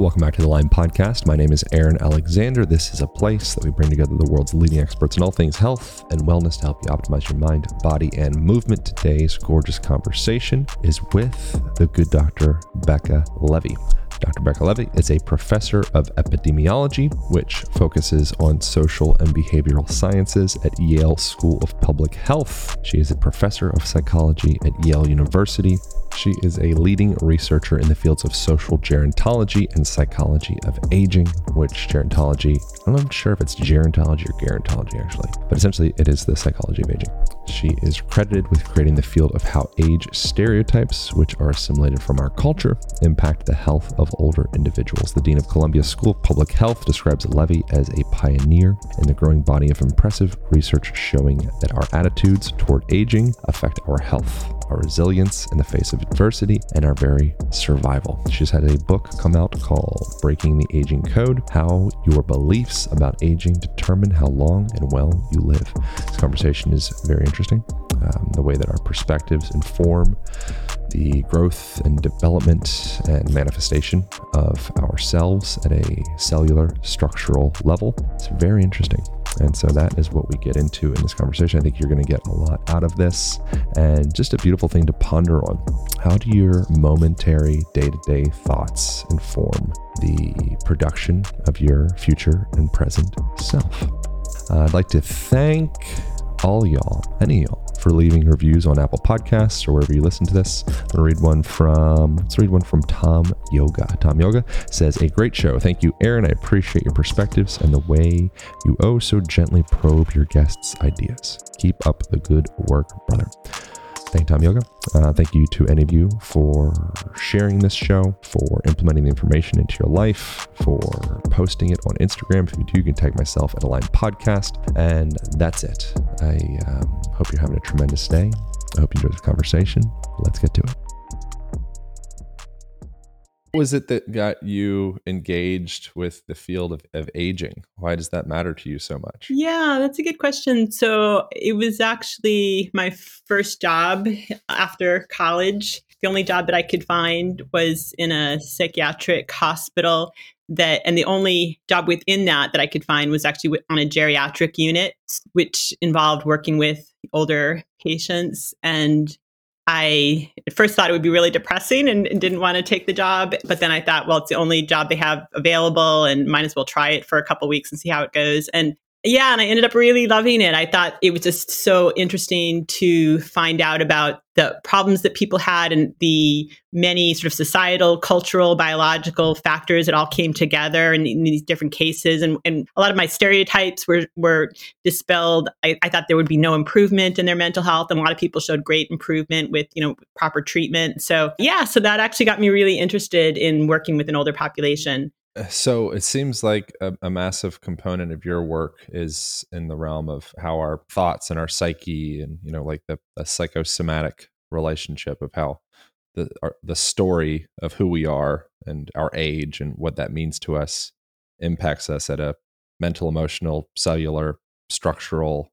Welcome back to the Align Podcast. My name is Aaron Alexander. This is a place that we bring together the world's leading experts in all things health and wellness to help you optimize your mind, body, and movement. Today's gorgeous conversation is with the good Dr. Becca Levy. Dr. Becca Levy is a professor of epidemiology, which focuses on social and behavioral sciences at Yale School of Public Health. She is a professor of psychology at Yale University. She is a leading researcher in the fields of social gerontology and psychology of aging, which gerontology, I'm not sure if it's gerontology or gerontology actually, but essentially it is the psychology of aging. She is credited with creating the field of how age stereotypes, which are assimilated from our culture, impact the health of older individuals. The Dean of Columbia School of Public Health describes Levy as a pioneer in the growing body of impressive research showing that our attitudes toward aging affect our health our resilience in the face of adversity, and our very survival. She's had a book come out called Breaking the Aging Code How Your Beliefs About Aging Determine How Long and Well You Live. This conversation is very interesting. Um, the way that our perspectives inform the growth and development and manifestation of ourselves at a cellular structural level. It's very interesting. And so that is what we get into in this conversation. I think you're going to get a lot out of this and just a beautiful thing to ponder on. How do your momentary day to day thoughts inform the production of your future and present self? Uh, I'd like to thank all y'all, any y'all, for leaving reviews on Apple Podcasts or wherever you listen to this. I'm gonna read one from let's read one from Tom Yoga. Tom Yoga says, A great show. Thank you, Aaron. I appreciate your perspectives and the way you oh so gently probe your guests' ideas. Keep up the good work, brother. Thank Tom Yoga. Uh, thank you to any of you for sharing this show, for implementing the information into your life, for posting it on Instagram. If you do, you can tag myself at Align Podcast. And that's it. I um, hope you're having a tremendous day. I hope you enjoyed the conversation. Let's get to it was it that got you engaged with the field of, of aging? Why does that matter to you so much? Yeah, that's a good question. So it was actually my first job after college. The only job that I could find was in a psychiatric hospital that and the only job within that that I could find was actually on a geriatric unit which involved working with older patients and I at first thought it would be really depressing and, and, didn't want to take the job. But then I thought, well, it's the only job they have available and might as well try it for a couple weeks and see how it goes. And yeah, and I ended up really loving it. I thought it was just so interesting to find out about the problems that people had and the many sort of societal, cultural, biological factors that all came together in, in these different cases. And, and, a lot of my stereotypes were, were dispelled. I, I, thought there would be no improvement in their mental health. And a lot of people showed great improvement with, you know, proper treatment. So yeah, so that actually got me really interested in working with an older population. So it seems like a, a, massive component of your work is in the realm of how our thoughts and our psyche, and you know, like the, the psychosomatic relationship of how the our, the story of who we are and our age and what that means to us impacts us at a mental, emotional, cellular, structural,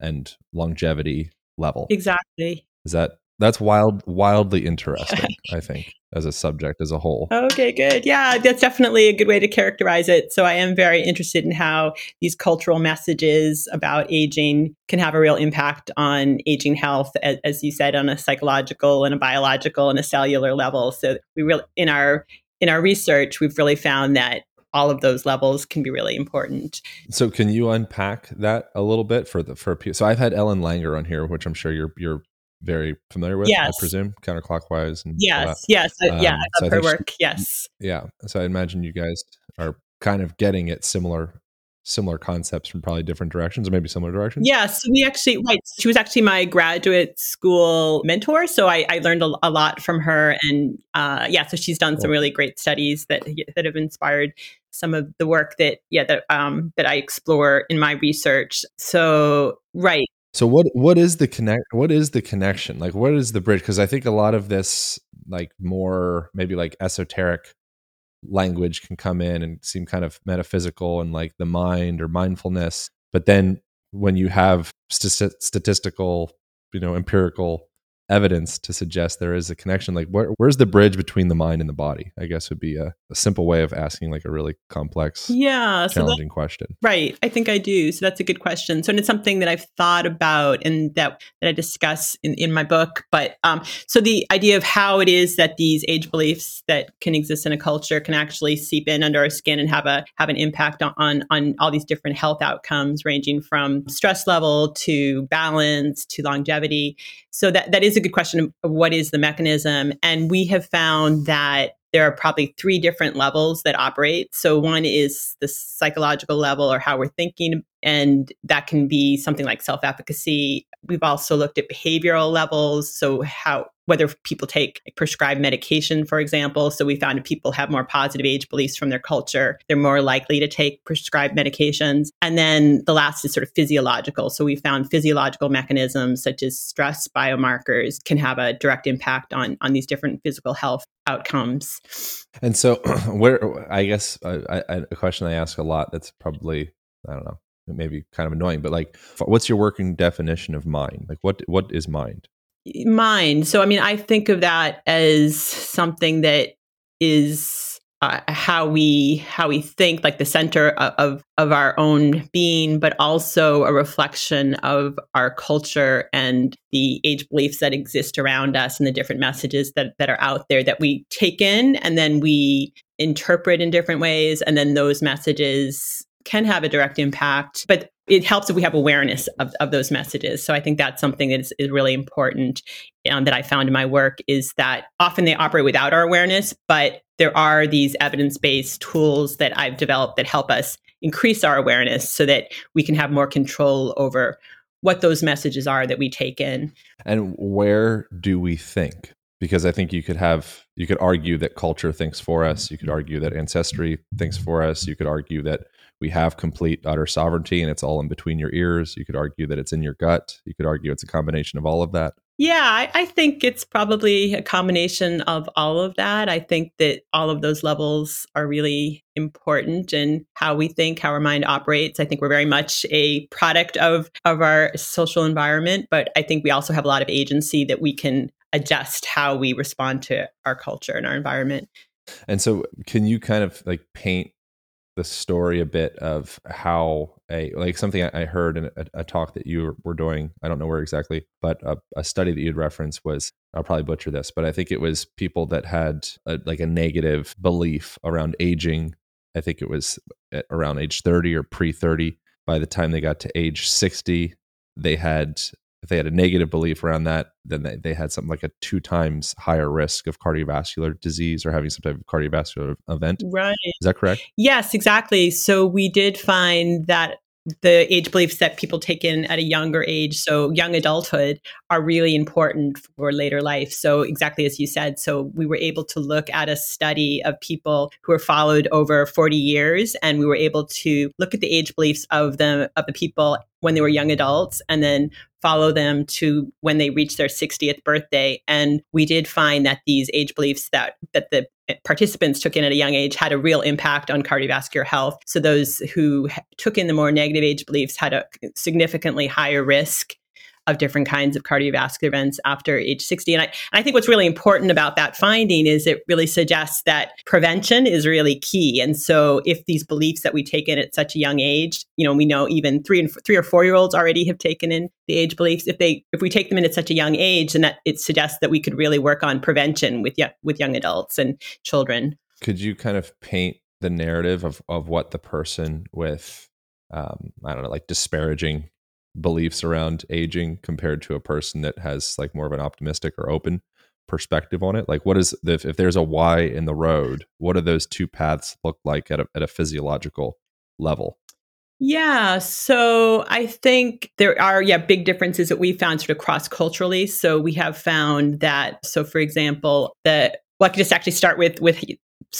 and longevity level. Exactly. Is that that's wild, wildly interesting. I think as a subject as a whole. Okay, good. Yeah, that's definitely a good way to characterize it. So I am very interested in how these cultural messages about aging can have a real impact on aging health, as, as you said, on a psychological and a biological and a cellular level. So we really in our in our research, we've really found that all of those levels can be really important. So can you unpack that a little bit for the for so I've had Ellen Langer on here, which I'm sure you're you're very familiar with, yes. I presume, counterclockwise. And yes, yes, um, yeah, I love so her work. She, yes, yeah. So I imagine you guys are kind of getting at similar similar concepts from probably different directions or maybe similar directions yes we actually right she was actually my graduate school mentor so i, I learned a, a, lot from her and uh, yeah so she's done cool. some really great studies that that have inspired some of the work that yeah that um that i explore in my research so right so what what is the connect what is the connection? Like what is the bridge? Because I think a lot of this like more maybe like esoteric language can come in and seem kind of metaphysical and like the mind or mindfulness. But then when you have st- statistical, you know, empirical evidence to suggest there is a connection like where, where's the bridge between the mind and the body i guess would be a, a simple way of asking like a really complex yeah challenging so that, question. Right i think i do so that's a good question so and it's something that i've thought about and that that i discuss in, in my book but um, so the idea of how it is that these age beliefs that can exist in a culture can actually seep in under our skin and have a have an impact on on, on all these different health outcomes ranging from stress level to balance to longevity so that that is a good question of what is the mechanism. And we have found that there are probably three different levels that operate. So one is the psychological level or how we're thinking, and that can be something like self-efficacy. We've also looked at behavioral levels, so how whether people take prescribed medication, for example. So we found if people have more positive age beliefs from their culture, they're more likely to take prescribed medications. And then the last is sort of physiological. So we found physiological mechanisms such as stress biomarkers can have a direct impact on on these different physical health outcomes. And so, where I guess I, a question I ask a lot that's probably I don't know maybe kind of annoying, but like, what's your working definition of mind? Like, what what is mind? Mind. So, I mean, I think of that as something that is uh, how we how we think, like the center of of our own being, but also a reflection of our culture and the age beliefs that exist around us and the different messages that that are out there that we take in and then we interpret in different ways, and then those messages can have a direct impact, but it helps if we have awareness of, of those messages. So I think that's something that is, is really important um, that I found in my work is that often they operate without our awareness, but there are these evidence based tools that I've developed that help us increase our awareness so that we can have more control over what those messages are that we take in. And where do we think? Because I think you could have, you could argue that culture thinks for us. You could argue that ancestry thinks for us. You could argue that we have complete utter sovereignty and it's all in between your ears. You could argue that it's in your gut. You could argue it's a combination of all of that. Yeah, I, I, think it's probably a combination of all of that. I think that all of those levels are really important in how we think, how our mind operates. I think we're very much a product of of our social environment, but I think we also have a lot of agency that we can adjust how we respond to our culture and our environment. And so, can you kind of like paint the story a bit of how a like something I heard in a, a talk that you were doing. I don't know where exactly, but a, a, study that you'd referenced was I'll probably butcher this, but I think it was people that had a, like a negative belief around aging. I think it was eh, around age 30 or pre 30. By the time they got to age 60, they had if they had a negative belief around that, then they, they had something like a two times higher risk of cardiovascular disease or having some type of cardiovascular event. Right. Is that correct? Yes, exactly. So we did find that the age beliefs that people take in at a younger age, so young adulthood, are really important for later life. So, exactly as you said, so we were able to look at a study of people who were followed over 40 years, and we were able to look at the age beliefs of the of the people when they were young adults, and then follow them to when they reach their 60th birthday. And we did find that these age beliefs that that the participants took in at a young age had a real impact on cardiovascular health. So those who took in the more negative age beliefs had a significantly higher risk of different kinds of cardiovascular events after age 60. And I, and I think what's really important about that finding is it really suggests that prevention is really key. And so if these beliefs that we take in at such a young age, you know, we know even three and three or four year olds already have taken in the age beliefs. If they if we take them in at such a young age, then that it suggests that we could really work on prevention with with young adults and children. Could you kind of paint the narrative of, of what the person with um, I don't know, like disparaging beliefs around aging compared to a person that has like more of an optimistic or open perspective on it like what is if, if there's why in the road what do those two paths look like at a, at a physiological level yeah, so I think there are yeah big differences that we found sort of cross culturally. So we have found that so for example, that well, I could just actually start with with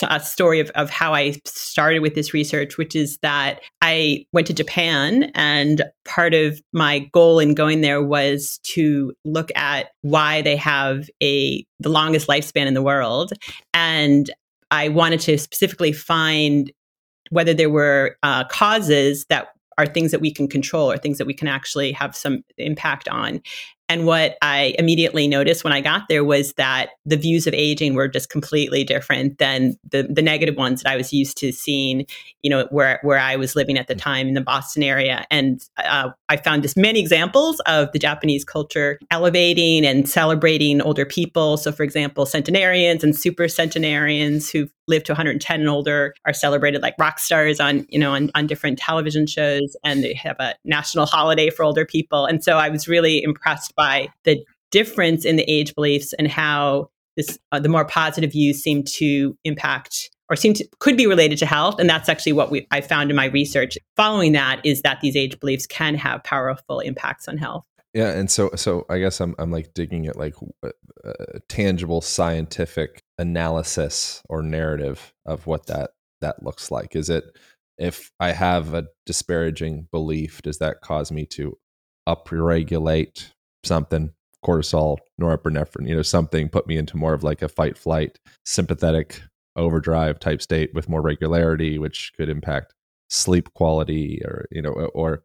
a story of, of how I started with this research, which is that I went to Japan and part of my goal in going there was to look at why they have a the longest lifespan in the world. And I wanted to specifically find whether there were uh, causes that are things that we can control or things that we can actually have some impact on. And what I immediately noticed when I got there was that the views of aging were just completely different than the, the negative ones that I was used to seeing, you know, where, where I was living at the time in the Boston area. And uh, I found just many examples of the Japanese culture elevating and celebrating older people. So, for example, centenarians and super centenarians who've lived to 110 and older are celebrated like rock stars on, you know, on, on different television shows. And they have a national holiday for older people. And so I was really impressed by the difference in the age beliefs and how this uh, the more positive views seem to impact or seem to could be related to health. And that's actually what we I found in my research. Following that is that these age beliefs can have powerful impacts on health. Yeah and so so I guess I'm I'm like digging at like a, a tangible scientific analysis or narrative of what that that looks like. Is it if I have a disparaging belief does that cause me to upregulate something, cortisol, norepinephrine, you know, something put me into more of like a fight flight, sympathetic overdrive type state with more regularity, which could impact sleep quality or, you know, or,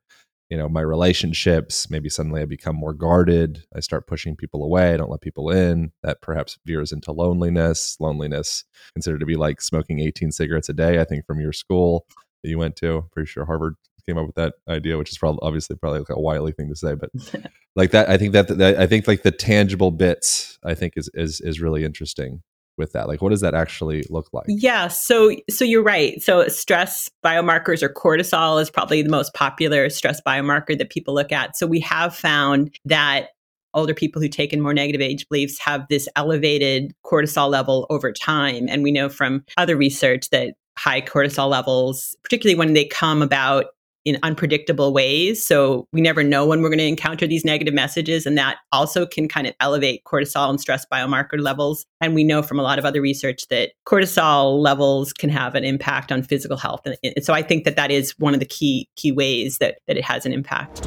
you know, my relationships. Maybe suddenly I become more guarded. I start pushing people away. I don't let people in. That perhaps veers into loneliness. Loneliness considered to be like smoking 18 cigarettes a day, I think, from your school that you went to. Pretty sure Harvard came up with that idea, which is probably obviously probably like a wily thing to say, but like that, I think that, that I think like the tangible bits, I think is is is really interesting with that. Like what does that actually look like? Yeah so so you're right. So stress biomarkers or cortisol is probably the most popular stress biomarker that people look at. So we have found that older people who take in more negative age beliefs have this elevated cortisol level over time. And we know from other research that high cortisol levels particularly when they come about in unpredictable ways. So we never know when we're going to encounter these negative messages. And that also can kind of elevate cortisol and stress biomarker levels. And we know from a lot of other research that cortisol levels can have an impact on physical health. And so I think that that is one of the key, key ways that, that it has an impact.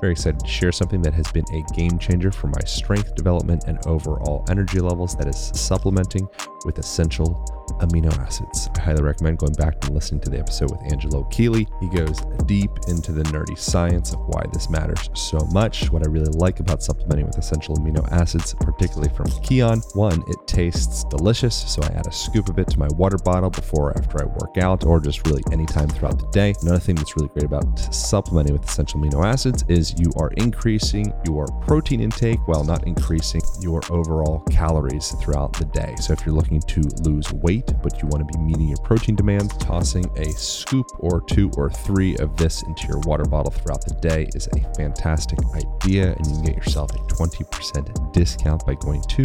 Very excited to share something that has been a game changer for my strength development and overall energy levels that is supplementing with essential amino acids. I highly recommend going back and listening to the episode with Angelo Keely. He goes deep into the nerdy science of why this matters so much. What I really like about supplementing with essential amino acids, particularly from Kion, one, it tastes delicious, so I add a scoop of it to my water bottle before or after I work out, or just really anytime throughout the day. Another thing that's really great about supplementing with essential amino acids is you are increasing your protein intake while not increasing your overall calories throughout the day. So if you're looking to lose weight, but you want to be meeting your protein demands, tossing a scoop or two or three of this into your water bottle throughout the day is a fantastic idea. And you can get yourself a 20% discount by going to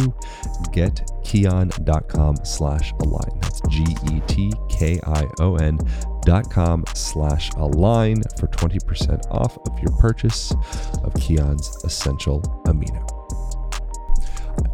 getkion.com slash align. That's G-E-T-K-I-O-N dot com slash align for 20% off of your purchase of Kion's essential amino.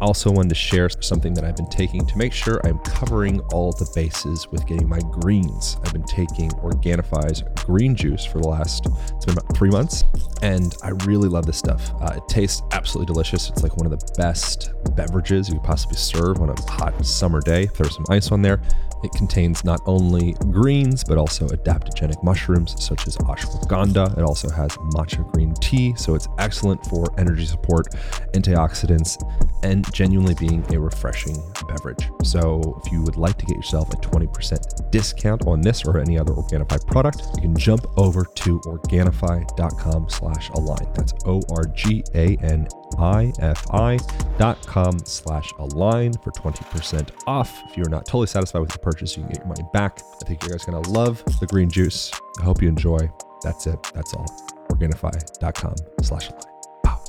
I also wanted to share something that I've been taking to make sure I'm covering all the bases with getting my greens. I've been taking Organifi's green juice for the last, it's been about three months, and I really love this stuff. Uh, it tastes absolutely delicious. It's like one of the best beverages you could possibly serve on a hot summer day. Throw some ice on there. It contains not only greens, but also adaptogenic mushrooms such as ashwagandha. It also has matcha green tea, so it's excellent for energy support, antioxidants, and genuinely being a refreshing beverage. So if you would like to get yourself a 20% discount on this or any other Organifi product, you can jump over to Organifi.com slash align. That's O-R-G-A-N ifi.com slash align for 20% off. If you're not totally satisfied with the purchase, you can get your money back. I think you guys are going to love the green juice. I hope you enjoy. That's it. That's all. Organifi.com slash align. Wow.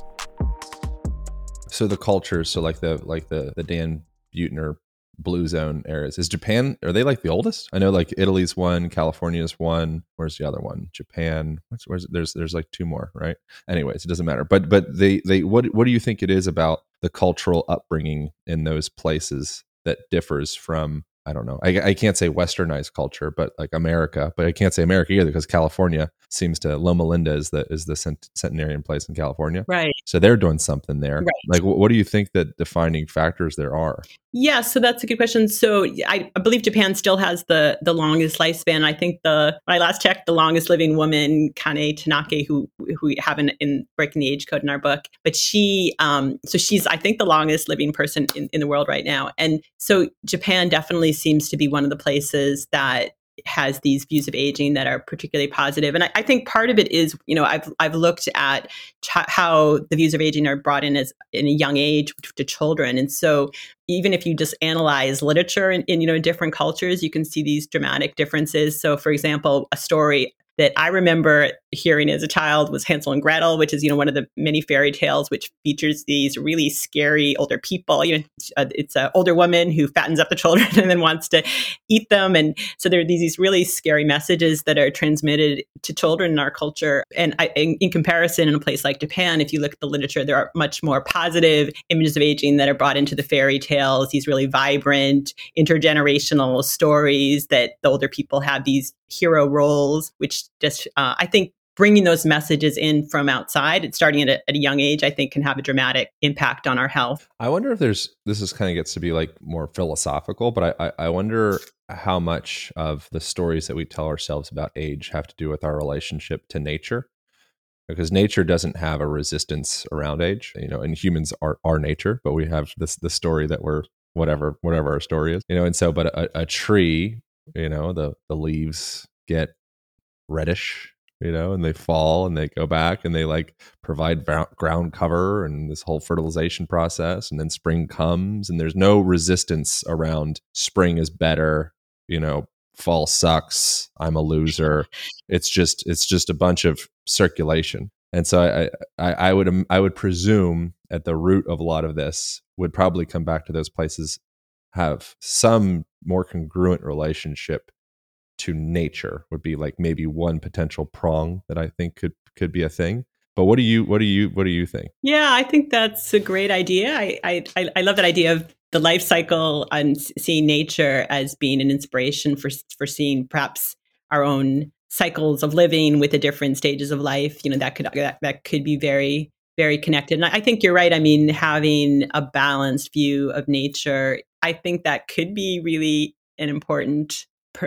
So the cultures, so like the like the the Dan Buettner blue zone areas. Is Japan are they like the oldest? I know like Italy's one, California's one. Where's the other one? Japan. What's where's there's there's like two more, right? Anyways, it doesn't matter. But but they they what what do you think it is about the cultural upbringing in those places that differs from I don't know. I, I can't say westernized culture, but like America. But I can't say America either because California seems to Loma Linda is the is the centenarian place in California, right? So they're doing something there. Right. Like, what do you think that defining factors there are? Yeah, so that's a good question. So I, I, believe Japan still has the the longest lifespan. I think the when I last checked, the longest living woman, Kane Tanaka, who who we have in, in breaking the age code in our book, but she um so she's I think the longest living person in, in the world right now. And so Japan definitely seems to be one of the places that has these views of aging that are particularly positive. And I, I, think part of it is, you know, I've I've looked at ch- how the views of aging are brought in as in a young age to children, and so even if you just analyze literature in, in you know different cultures, you can see these dramatic differences. So, for example, a story that I remember hearing as a child was Hansel and Gretel, which is you know one of the many fairy tales which features these really scary older people. You know, uh, it's an older woman who fattens up the children and then wants to eat them, and so there are these, these really scary messages that are transmitted to children in our culture. And I, in, in, comparison, in a place like Japan, if you look at the literature, there are much more positive images of aging that are brought into the fairy tales. These really vibrant intergenerational stories that the older people have these hero roles, which just uh, I think bringing those messages in from outside and starting at a, at a, young age, I think can have a dramatic impact on our health. I wonder if there's, this is kind of gets to be like more philosophical, but I, I, I wonder how much of the stories that we tell ourselves about age have to do with our relationship to nature. Because nature doesn't have a resistance around age, you know, and humans are, are nature, but we have this the story that we're whatever whatever our story is, you know, and so but a, a tree, you know, the the leaves get reddish you know, and they fall and they go back and they like provide ground cover and this whole fertilization process. And then spring comes and there's no resistance around spring is better, you know, fall sucks, I'm a loser. It's just, it's just a bunch of circulation. And so I, I, I would, I would presume at the root of a lot of this would probably come back to those places have some more congruent relationship to nature would be like maybe one potential prong that I think could could be a thing. But what do you what do you what do you think? Yeah, I think that's a great idea. I I I love that idea of the life cycle and seeing nature as being an inspiration for for seeing perhaps our own cycles of living with the different stages of life. You know, that could that, that could be very very connected. And I think you're right. I mean, having a balanced view of nature, I think that could be really an important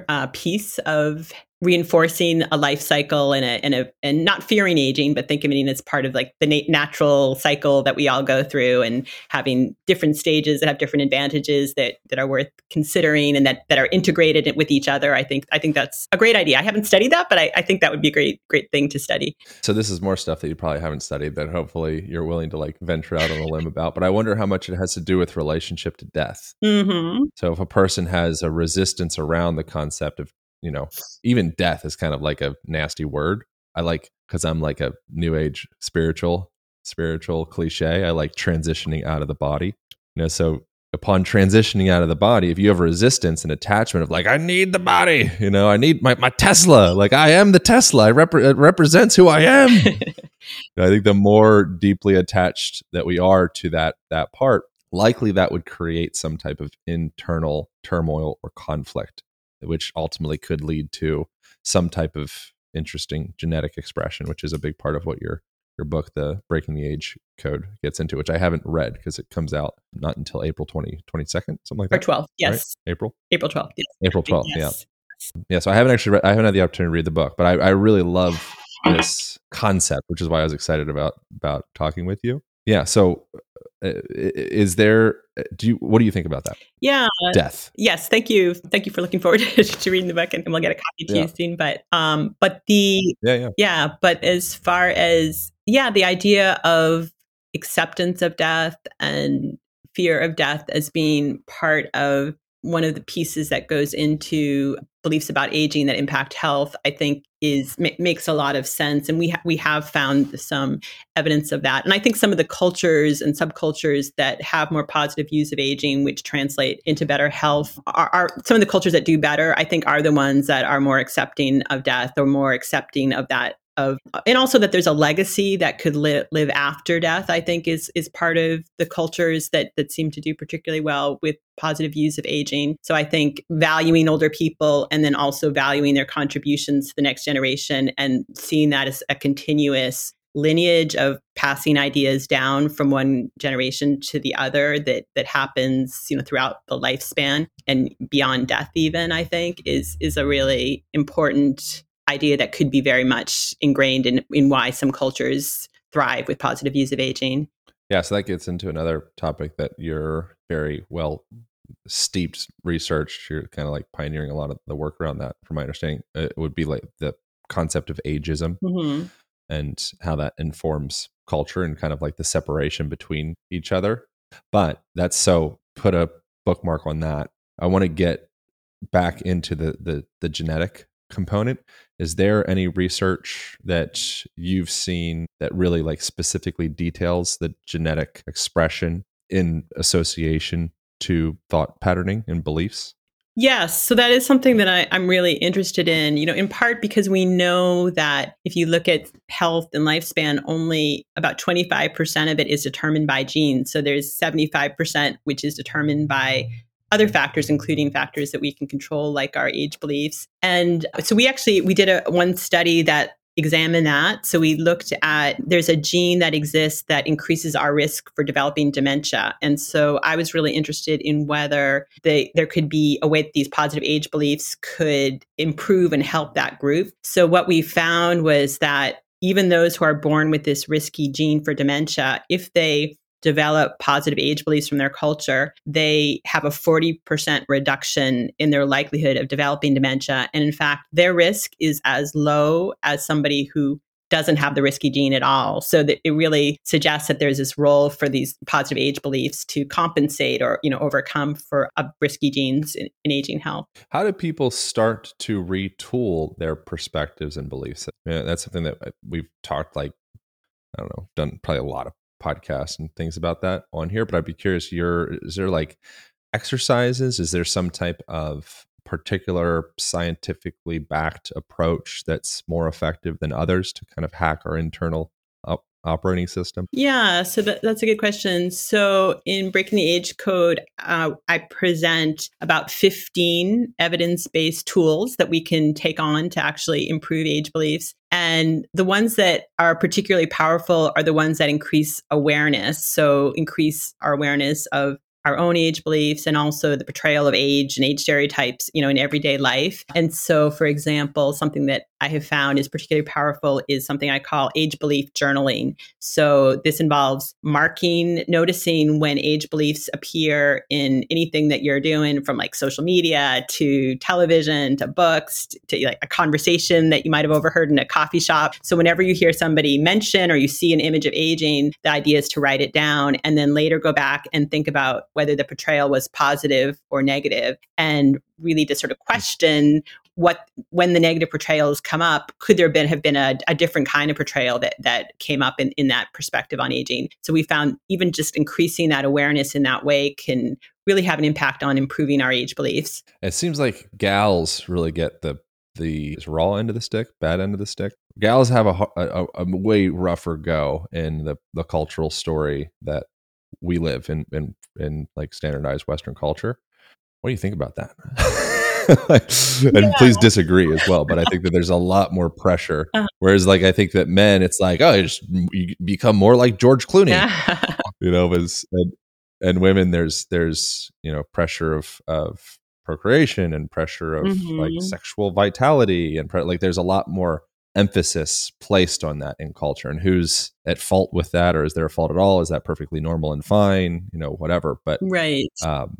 uh, piece of reinforcing a life cycle and a, and a and not fearing aging but thinking of it as part of like the na- natural cycle that we all go through and having different stages that have different advantages that that are worth considering and that that are integrated with each other. I think i think that's a great idea. I haven't studied that but i, I think that would be a great great thing to study. So this is more stuff that you probably haven't studied that hopefully you're willing to like venture out on a limb about but i wonder how much it has to do with relationship to death. Mm-hmm. so if a person has a resistance around the concept of you know, even death is kind of like a nasty word. I like because I'm like a new age spiritual spiritual cliche. I like transitioning out of the body. You know, so upon transitioning out of the body, if you have resistance and attachment of like, I need the body, you know, I need my, my Tesla, like I am the Tesla, I rep- it represents who I am. I think the more deeply attached that we are to that that part, likely that would create some type of internal turmoil or conflict which ultimately could lead to some type of interesting genetic expression, which is a big part of what your your book, the Breaking the Age Code, gets into, which I haven't read because it comes out not until April 20, 22nd, something like that. Or 12th, yes. Right? April? April 12th, yes. April 12th, yes. yeah. Yeah, so I haven't actually read, I haven't had the opportunity to read the book, but I, I really love this concept, which is why I was excited about about talking with you. Yeah, so is there uh, do you what do you think about that? Yeah death. yes thank you thank you for looking forward to reading the book and we'll get a copy to yeah. you soon but um but the yeah yeah. Yeah but as far as yeah the idea of acceptance of death and fear of death as being part of one of the pieces that goes into beliefs about aging that impact health, I think is m- makes a lot of sense, and we ha- we have found some evidence of that. And I think some of the cultures and subcultures that have more positive views of aging, which translate into better health, are, are some of the cultures that do better. I think are the ones that are more accepting of death or more accepting of that of uh, and also that there's a legacy that could li- live after death i think is is part of the cultures that that seem to do particularly well with positive views of aging. So i think valuing older people and then also valuing their contributions to the next generation and seeing that as a continuous lineage of passing ideas down from one generation to the other that that happens you know throughout the lifespan and beyond death even i think is is a really important idea that could be very much ingrained in in why some cultures thrive with positive views of aging yeah so that gets into another topic that you're very well steeped research you're kind of like pioneering a lot of the work around that from my understanding it would be like the concept of ageism mm-hmm. and how that informs culture and kind of like the separation between each other. But that's so put a bookmark on that. I want to get back into the the, the genetic component. Is there any research that you've seen that really like specifically details the genetic expression in association to thought patterning and beliefs? Yes. So that is something that I, am really interested in, you know, in part because we know that if you look at health and lifespan, only about 25% of it is determined by genes. So there's 75%, which is determined by other factors including factors that we can control like our age beliefs and so we actually we did a one study that examine that. So we looked at there's a gene that exists that increases our risk for developing dementia. And so I was really interested in whether they, there could be a way that these positive age beliefs could improve and help that group. So what we found was that even those who are born with this risky gene for dementia, if they develop positive age beliefs from their culture, they have a 40% reduction in their likelihood of developing dementia. And in fact, their risk is as low as somebody who doesn't have the risky gene at all. So that it really suggests that there's this role for these positive age beliefs to compensate or, you know, overcome for uh, risky genes in, in, aging health. How do people start to retool their perspectives and beliefs? That's something that uh, we've talked like I don't know, done probably a lot of podcasts and things about that on here, but I'd be curious. Your is there like exercises? Is there some type of particular scientifically backed approach that's more effective than others to kind of hack our internal operating system? Yeah, so that, that's a good question. So in Breaking the Age Code, uh, I present about 15 evidence based tools that we can take on to actually improve age beliefs. And the ones that are particularly powerful are the ones that increase awareness. So, increase our awareness of our own age beliefs and also the portrayal of age and age stereotypes, you know, in everyday life. And so, for example, something that I have found is particularly powerful is something I call age belief journaling. So this involves marking, noticing when age beliefs appear in anything that you're doing from like social media to television to books to, like a conversation that you might have overheard in a coffee shop. So whenever you hear somebody mention or you see an image of aging, the idea is to write it down and then later go back and think about whether the portrayal was positive or negative and really to sort of question what when the negative portrayals come up could there have been have been a, a, different kind of portrayal that that came up in, in that perspective on aging? So we found even just increasing that awareness in that way can really have an impact on improving our age beliefs. It seems like gals really get the the raw end of the stick bad end of the stick. Gals have a, a, a way rougher go in the, the cultural story that we live in in in like standardized western culture. What do you think about that and yeah. please disagree as well. But I think that there's a lot more pressure. Uh-huh. Whereas, like, I think that men, it's like, oh, you just you become more like George Clooney, yeah. you know. As and, and women, there's there's you know pressure of of procreation and pressure of mm-hmm. like sexual vitality and pre- like there's a lot more emphasis placed on that in culture and who's at fault with that or is there a fault at all is that perfectly normal and fine you know whatever but right um,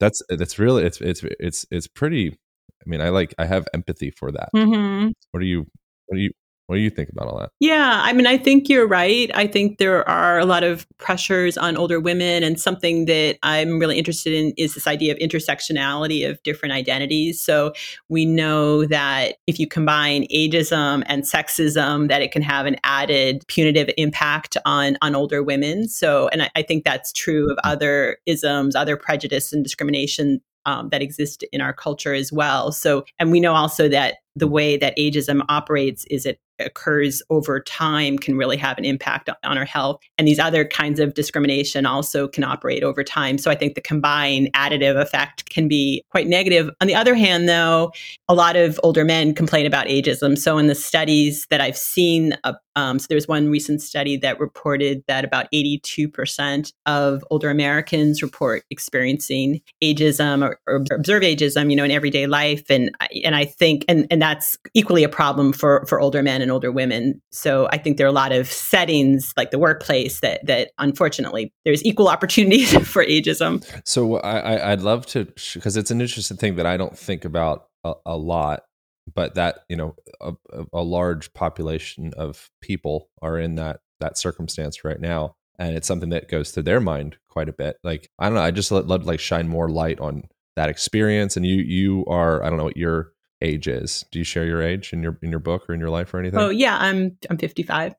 that's that's really it's it's it's it's pretty i mean i like i have empathy for that mm-hmm. what do you what do you what do you think about all that? Yeah, I mean, I think you're right. I think there are a lot of pressures on older women, and something that I'm really interested in is this idea of intersectionality of different identities. So we know that if you combine ageism and sexism, that it can have an added punitive impact on on older women. So, and I, I think that's true of mm-hmm. other isms, other prejudice and discrimination um, that exist in our culture as well. So, and we know also that the way that ageism operates is it occurs over time can really have an impact on our health. And these other kinds of discrimination also can operate over time. So I think the combined additive effect can be quite negative. On the other hand, though, a lot of older men complain about ageism. So in the studies that I've seen, uh, um, so there's one recent study that reported that about 82% of older Americans report experiencing ageism or, or observe ageism, you know, in everyday life. And and I think and and that's equally a problem for for older men and older women. So I think there are a lot of settings like the workplace that that unfortunately there's equal opportunities for ageism. So I, I'd love to because it's an interesting thing that I don't think about a, a lot but that you know a, a, large population of people are in that that circumstance right now and it's something that goes through their mind quite a bit like i don't know i just let like shine more light on that experience and you you are i don't know what your age is. Do you share your age in your in your book or in your life or anything? Oh yeah i'm i'm 55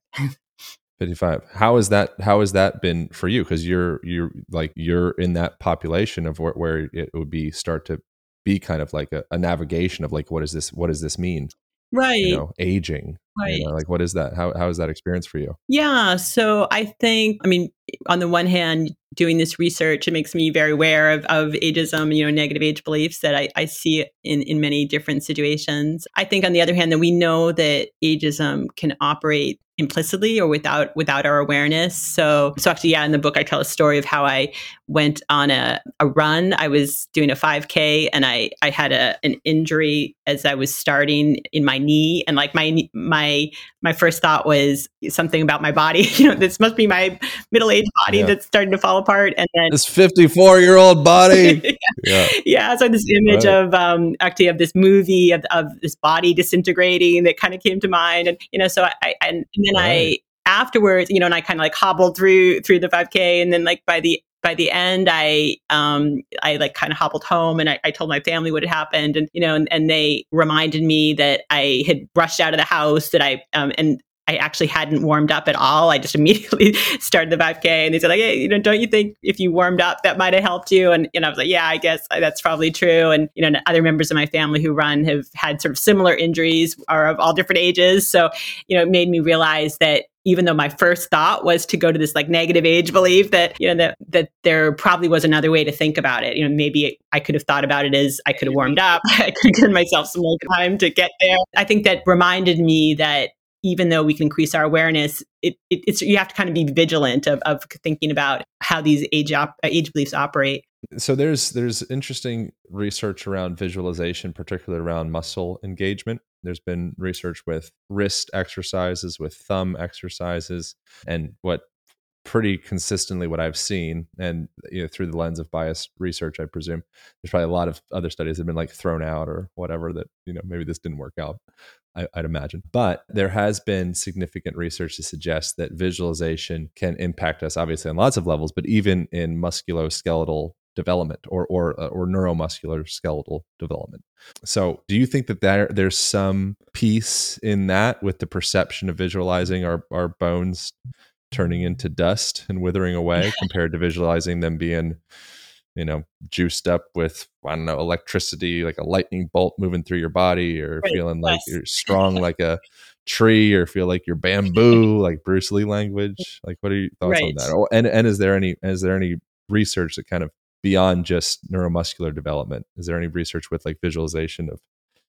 55 how is that how has that been for you? Because you're you're like you're in that population of where, where it would be start to be kind of like a, a navigation of like what is this what does this mean? Right. you know aging right you know, like what is that how, how is that experience for you yeah so i think i mean on the one hand doing this research it makes me very aware of, of ageism you know negative age beliefs that I, I see in, in many different situations i think on the other hand that we know that ageism can operate implicitly or without without our awareness. So so actually yeah, in the book I tell a story of how I went on a, a run. I was doing a 5K and I I had a an injury as I was starting in my knee and like my my my first thought was something about my body. you know, this must be my middle-aged body yeah. that's starting to fall apart and then this 54-year-old body. yeah. yeah. So this image right. of um actually of this movie of, of this body disintegrating that kind of came to mind and you know so I, I and then right. I afterwards, you know, and I kind of like hobbled through through the 5K, and then like by the by the end, I um I like kind of hobbled home, and I, I told my family what had happened, and you know, and, and they reminded me that I had rushed out of the house, that I um and I actually hadn't warmed up at all. I just immediately started the 5K and they said like, hey, you know, don't you think if you warmed up that might have helped you? And, you know, I was like, yeah, I guess that's probably true. And, you know, other members of my family who run have had sort of similar injuries are of all different ages. So, you know, it made me realize that even though my first thought was to go to this like negative age belief that you know that that there probably was another way to think about it you know maybe i could have thought about it as i could have warmed up i could have given myself some more time to get there i think that reminded me that even though we can increase our awareness, it, it, it's you have to kind of be vigilant of, of thinking about how these age op, uh, age beliefs operate. So there's there's interesting research around visualization, particularly around muscle engagement. There's been research with wrist exercises, with thumb exercises, and what pretty consistently what I've seen, and you know, through the lens of biased research, I presume there's probably a lot of other studies that have been like thrown out or whatever that you know maybe this didn't work out. I, would imagine. But there has been significant research to suggest that visualization can impact us, obviously, on lots of levels, but even in musculoskeletal development or or uh, or neuromuscular skeletal development. So, do you think that there there's some piece in that with the perception of visualizing our our bones turning into dust and withering away compared to visualizing them being you know, juiced up with I don't know electricity, like a lightning bolt moving through your body, or right. feeling like yes. you're strong like a tree, or feel like you're bamboo, like Bruce Lee language. Like, what are your thoughts right. on that? Oh, and and is there any is there any research that kind of beyond just neuromuscular development? Is there any research with like visualization of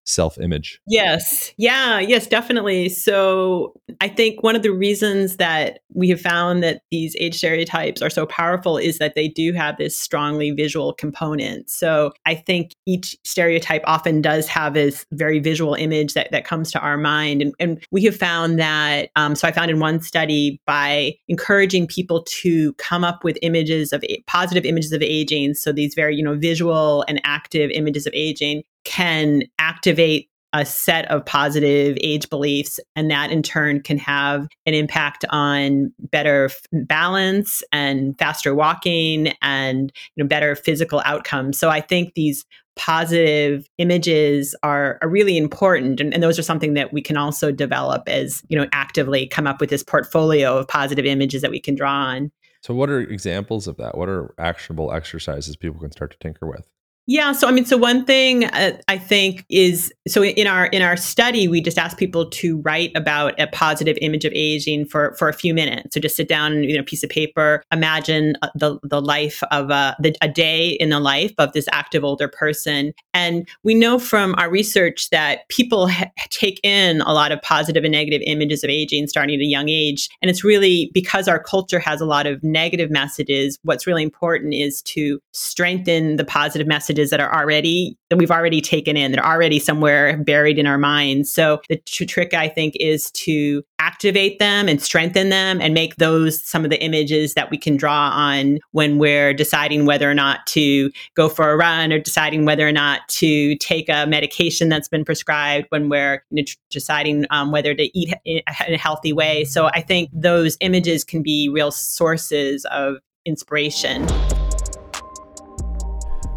self image. Yes. Yeah. Yes, definitely. So I think one of the reasons that we have found that these age stereotypes are so powerful is that they do have this strongly visual component. So I think each stereotype often does have this very visual image that, that comes to our mind. And, and we have found that, um, so I found in one study by encouraging people to come up with images of positive images of aging. So these very, you know, visual and active images of aging can activate a set of positive age beliefs and that in turn can have an impact on better f- balance and faster walking and you know better physical outcomes. So i think these positive images are, are really important and, and those are something that we can also develop as you know actively come up with this portfolio of positive images that we can draw on. So what are examples of that? What are actionable exercises people can start to tinker with Yeah, so I mean, so one thing uh, I think is so in our in our study, we just asked people to write about a positive image of aging for for a few minutes. So just sit down, you know, piece of paper, imagine uh, the the life of a uh, the, a day in the life of this active older person, and we know from our research that people ha- take in a lot of positive and negative images of aging starting at a young age, and it's really because our culture has a lot of negative messages. What's really important is to strengthen the positive message messages that are already that we've already taken in that are already somewhere buried in our minds. So the tr- trick i think is to activate them and strengthen them and make those some of the images that we can draw on when we're deciding whether or not to go for a run or deciding whether or not to take a medication that's been prescribed when we're you know, deciding um, whether to eat in a healthy way. So i think those images can be real sources of inspiration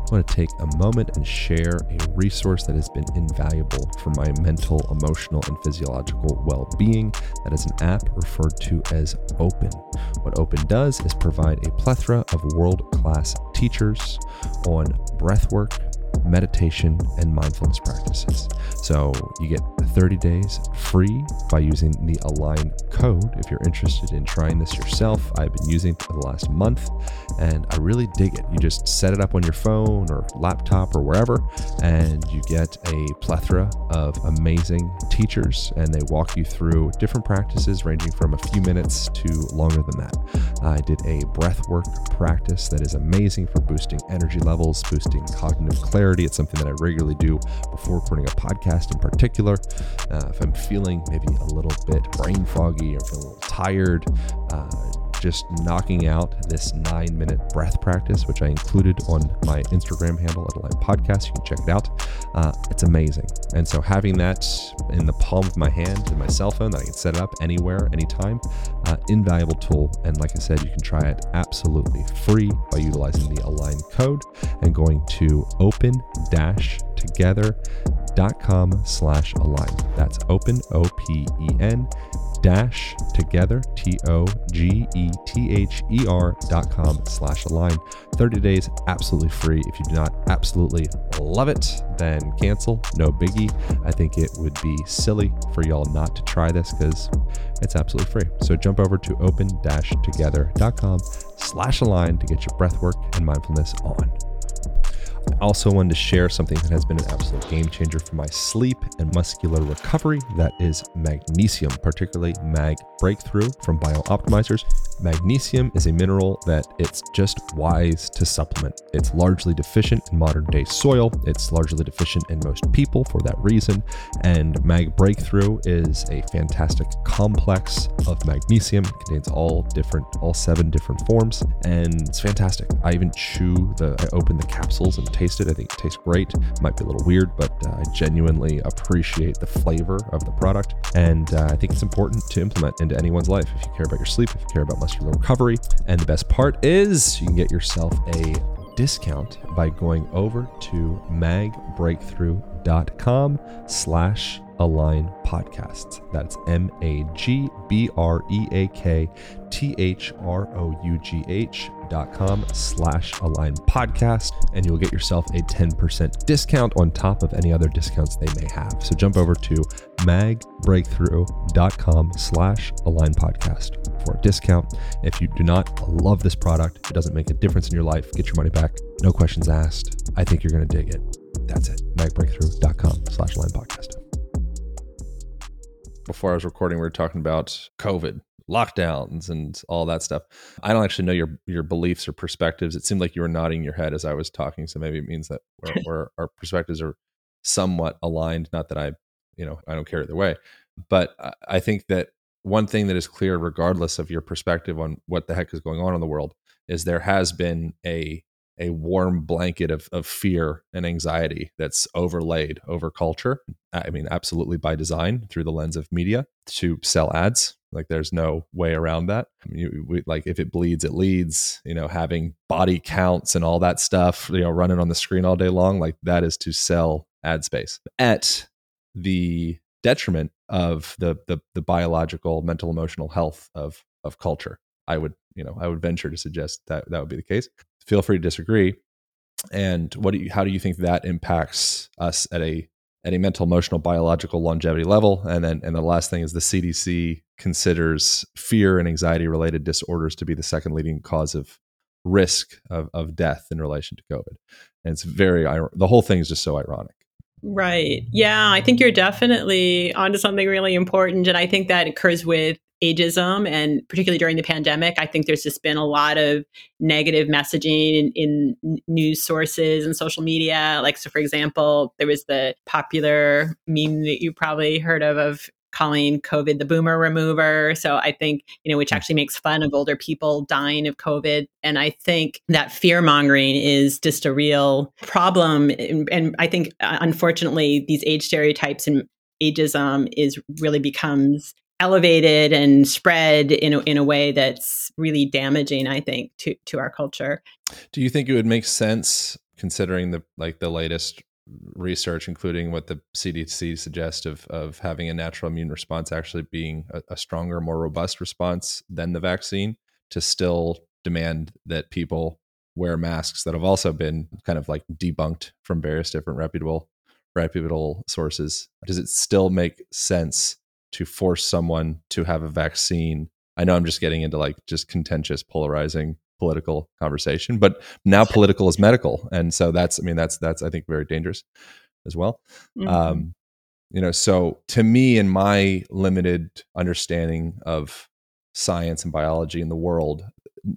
I want to take a moment and share a resource that has been invaluable for my mental, emotional, and physiological well being. That is an app referred to as Open. What Open does is provide a plethora of world class teachers on breathwork, meditation, and mindfulness practices. So you get 30 days free by using the Align code. If you're interested in trying this yourself, I've been using it for the last month and I really dig it. You just set it up on your phone or laptop or wherever, and you get a plethora of amazing teachers, and they walk you through different practices ranging from a few minutes to longer than that. I did a breath work practice that is amazing for boosting energy levels, boosting cognitive clarity. It's something that I regularly do before recording a podcast in particular. Uh, if I'm feeling maybe a little bit brain foggy or feeling a little tired, uh, just knocking out this nine minute breath practice, which I included on my Instagram handle at Align Podcast. You can check it out. Uh, it's amazing. And so having that in the palm of my hand in my cell phone that I can set it up anywhere, anytime, uh, invaluable tool. And like I said, you can try it absolutely free by utilizing the Align code and going to open dash together.com slash align. That's open, O P E N dash together, T O G E T H E R dot com slash align. 30 days absolutely free. If you do not absolutely love it, then cancel. No biggie. I think it would be silly for y'all not to try this because it's absolutely free. So jump over to open dash together.com slash align to get your breath work and mindfulness on. I also wanted to share something that has been an absolute game changer for my sleep and muscular recovery. That is magnesium, particularly Mag Breakthrough from BiOptimizers. Magnesium is a mineral that it's just wise to supplement. It's largely deficient in modern day soil. It's largely deficient in most people for that reason. And Mag Breakthrough is a fantastic complex of magnesium. It contains all different, all seven different forms, and it's fantastic. I even chew the, I open the capsules and taste it. I think it tastes great. Might be a little weird, but uh, I genuinely appreciate the flavor of the product. And uh, I think it's important to implement into anyone's life if you care about your sleep, if you care about muscular recovery. And the best part is you can get yourself a discount by going over to magbreakthrough.com slash align podcasts that's m-a-g-b-r-e-a-k-t-h-r-o-u-g-h dot com slash align podcast and you'll get yourself a 10% discount on top of any other discounts they may have. So jump over to magbreakthrough.com slash align podcast for a discount. If you do not love this product it doesn't make a difference in your life. Get your money back. No questions asked. I think you're going to dig it. That's it. magbreakthrough.com slash align podcast. Before I was recording, we were talking about COVID, lockdowns, and all that stuff. I don't actually know your your beliefs or perspectives. It seemed like you were nodding your head as I was talking, so maybe it means that we're, we're, our perspectives are somewhat aligned. Not that I, you know, I don't care either way, but I think that one thing that is clear, regardless of your perspective on what the heck is going on in the world, is there has been a a warm blanket of, of fear and anxiety that's overlaid over culture. I mean, absolutely by design through the lens of media to sell ads. Like there's no way around that. I mean, you, we, like if it bleeds, it leads. You know, having body counts and all that stuff, you know, running on the screen all day long, like that is to sell ad space at the detriment of the the, the biological, mental, emotional health of of culture. I would, you know, I would venture to suggest that that would be the case feel free to disagree. and what do you how do you think that impacts us at a at a mental emotional biological longevity level? And then and the last thing is the cdc considers fear and anxiety related disorders to be the second leading cause of risk of, of death in relation to covid. And it's very the whole thing is just so ironic. Right. Yeah i think you're definitely onto something really important and i think that occurs with ageism and particularly during the pandemic i think there's just been a lot of negative messaging in, in, news sources and social media like so for example there was the popular meme that you probably heard of of calling COVID the boomer remover. So I think, you know, which hmm. actually makes fun of older people dying of COVID. And I think that fear mongering is just a real problem. And, and, I think, uh, unfortunately, these age stereotypes and ageism is really becomes elevated and spread in a, in a way that's really damaging i think to to our culture. Do you think it would make sense considering the like the latest research including what the cdc suggests of of having a natural immune response actually being a, a stronger more robust response than the vaccine to still demand that people wear masks that have also been kind of like debunked from various different reputable reputable sources? Does it still make sense to force someone to have a vaccine. I know I'm just getting into like just contentious, polarizing political conversation, but now political is medical, and so that's I mean that's that's I think very dangerous as well. Mm-hmm. Um, you know, so to me, in my limited understanding of science and biology in the world,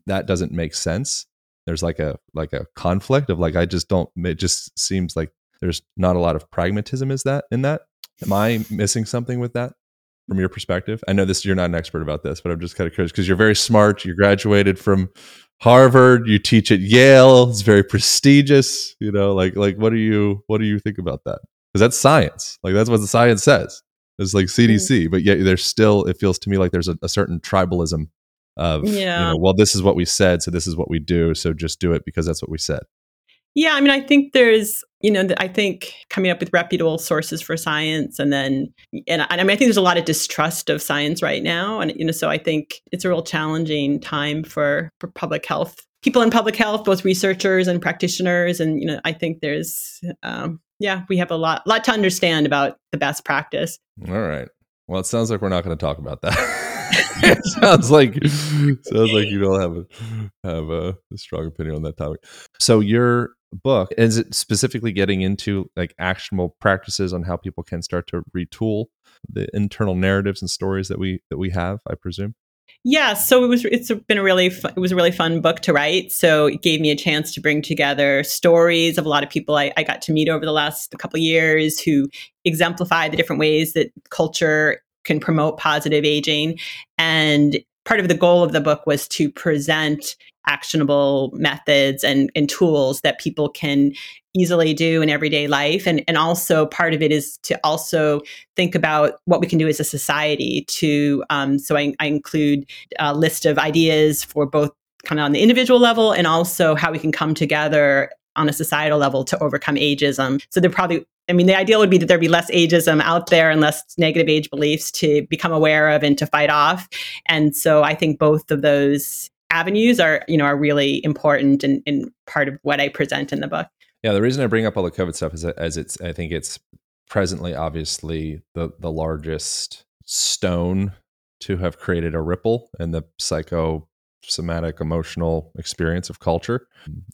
that doesn't make sense. There's like a like a conflict of like I just don't. It just seems like there's not a lot of pragmatism. Is that in that? Am I missing something with that? From your perspective? I know this you're not an expert about this, but I'm just kind of curious because you're very smart. You graduated from Harvard. You teach at Yale. It's very prestigious. You know, like like what do you what do you think about that? Because that's science. Like that's what the science says. It's like CDC, mm. but yet there's still it feels to me like there's a, a certain tribalism of yeah. you know, well, this is what we said, so this is what we do, so just do it because that's what we said. Yeah, I mean, I think there's, you know, I think coming up with reputable sources for science, and then, and I, I mean, I think there's a lot of distrust of science right now, and you know, so I think it's a real challenging time for for public health people in public health, both researchers and practitioners, and you know, I think there's, um, yeah, we have a lot lot to understand about the best practice. All right. Well, it sounds like we're not going to talk about that. it sounds like sounds like you don't have a have a, a, strong opinion on that topic. So your book is it specifically getting into like actionable practices on how people can start to retool the internal narratives and stories that we that we have. I presume. Yeah, so it was. It's been a really. It was a really fun book to write. So it gave me a chance to bring together stories of a lot of people I, I got to meet over the last couple years who exemplify the different ways that culture can promote positive aging. And part of the goal of the book was to present actionable methods and, and tools that people can easily do in everyday life. And, and also part of it is to also think about what we can do as a society to um, so I, I include a list of ideas for both kind of on the individual level and also how we can come together on a societal level to overcome ageism. So there probably I mean, the ideal would be that there be less ageism out there and less negative age beliefs to become aware of and to fight off. And so I think both of those avenues are, you know, are really important and, and part of what I present in the book. Yeah, the reason I bring up all the COVID stuff is as it's I think it's presently obviously the the largest stone to have created a ripple in the psycho somatic emotional experience of culture.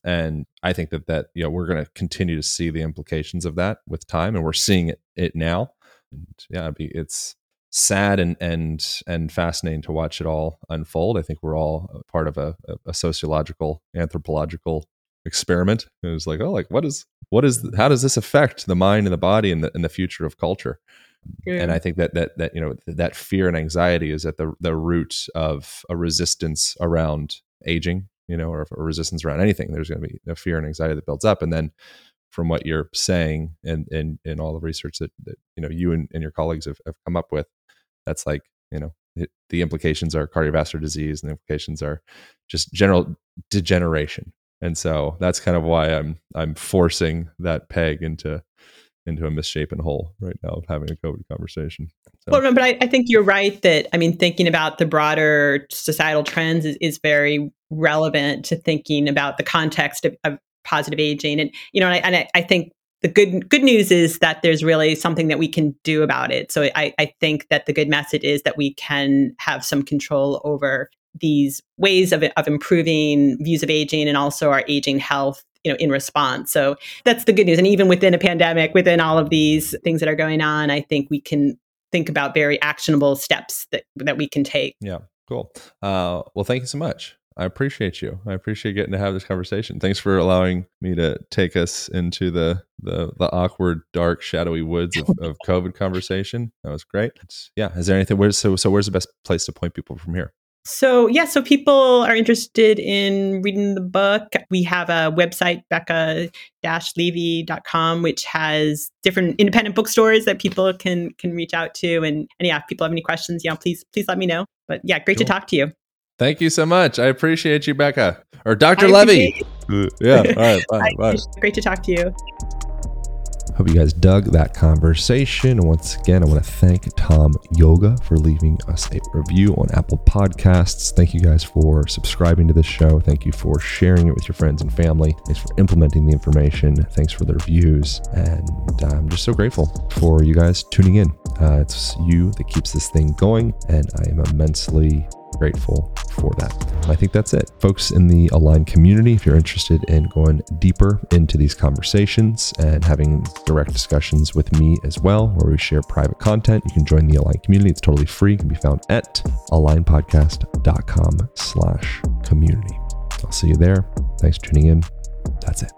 And i think that that you know we're going to continue to see the implications of that with time and we're seeing it, it now. And yeah be, it's sad and and and fascinating to watch it all unfold. I think we're all part of a, a sociological anthropological experiment. It was like oh like what is what is how does this affect the mind and the body and the, and the future of culture And I think that that that you know that fear and anxiety is at the the root of a resistance around aging, you know, or a resistance around anything. There's going to be a fear and anxiety that builds up, and then from what you're saying and and in all the research that, that you know you and, and your colleagues have, have come up with, that's like you know it, the implications are cardiovascular disease, and the implications are just general degeneration. And so that's kind of why I'm I'm forcing that peg into into a misshapen hole right now of having a COVID conversation. So. Well, but I, I, think you're right that I mean, thinking about the broader societal trends is, is very relevant to thinking about the context of, of positive aging. And, you know, and I, and I, I think the good good news is that there's really something that we can do about it. So I, I think that the good message is that we can have some control over these ways of, of improving views of aging and also our aging health you know in response so that's the good news and even within a pandemic within all of these things that are going on i think we can think about very actionable steps that that we can take yeah cool uh, well thank you so much I appreciate you. I appreciate getting to have this conversation. Thanks for allowing me to take us into the the, the awkward, dark, shadowy woods of, of COVID conversation. That was great. It's, yeah. Is there anything? Where's so so? Where's the best place to point people from here? So, yeah, so people are interested in reading the book. We have a website, becca-levy.com, which has different independent bookstores that people can can reach out to. And, and yeah, if people have any questions, yeah, please please let me know. But yeah, great cool. to talk to you. Thank you so much. I appreciate you, Becca. Or Dr. I Levy. Uh, yeah. All right. Bye. bye. Great to talk to you. Hope you guys dug that conversation. Once again, I want to thank Tom Yoga for leaving us a review on Apple Podcasts. Thank you guys for subscribing to this show. Thank you for sharing it with your friends and family. Thanks for implementing the information. Thanks for the reviews. And I'm just so grateful for you guys tuning in. Uh, it's you that keeps this thing going, and I am immensely grateful for that. I think that's it. Folks in the Align community, if you're interested in going deeper into these conversations and having direct discussions with me as well, where we share private content, you can join the Align community. It's totally free. It can be found at alignpodcast.com slash community. I'll see you there. Thanks for tuning in. That's it.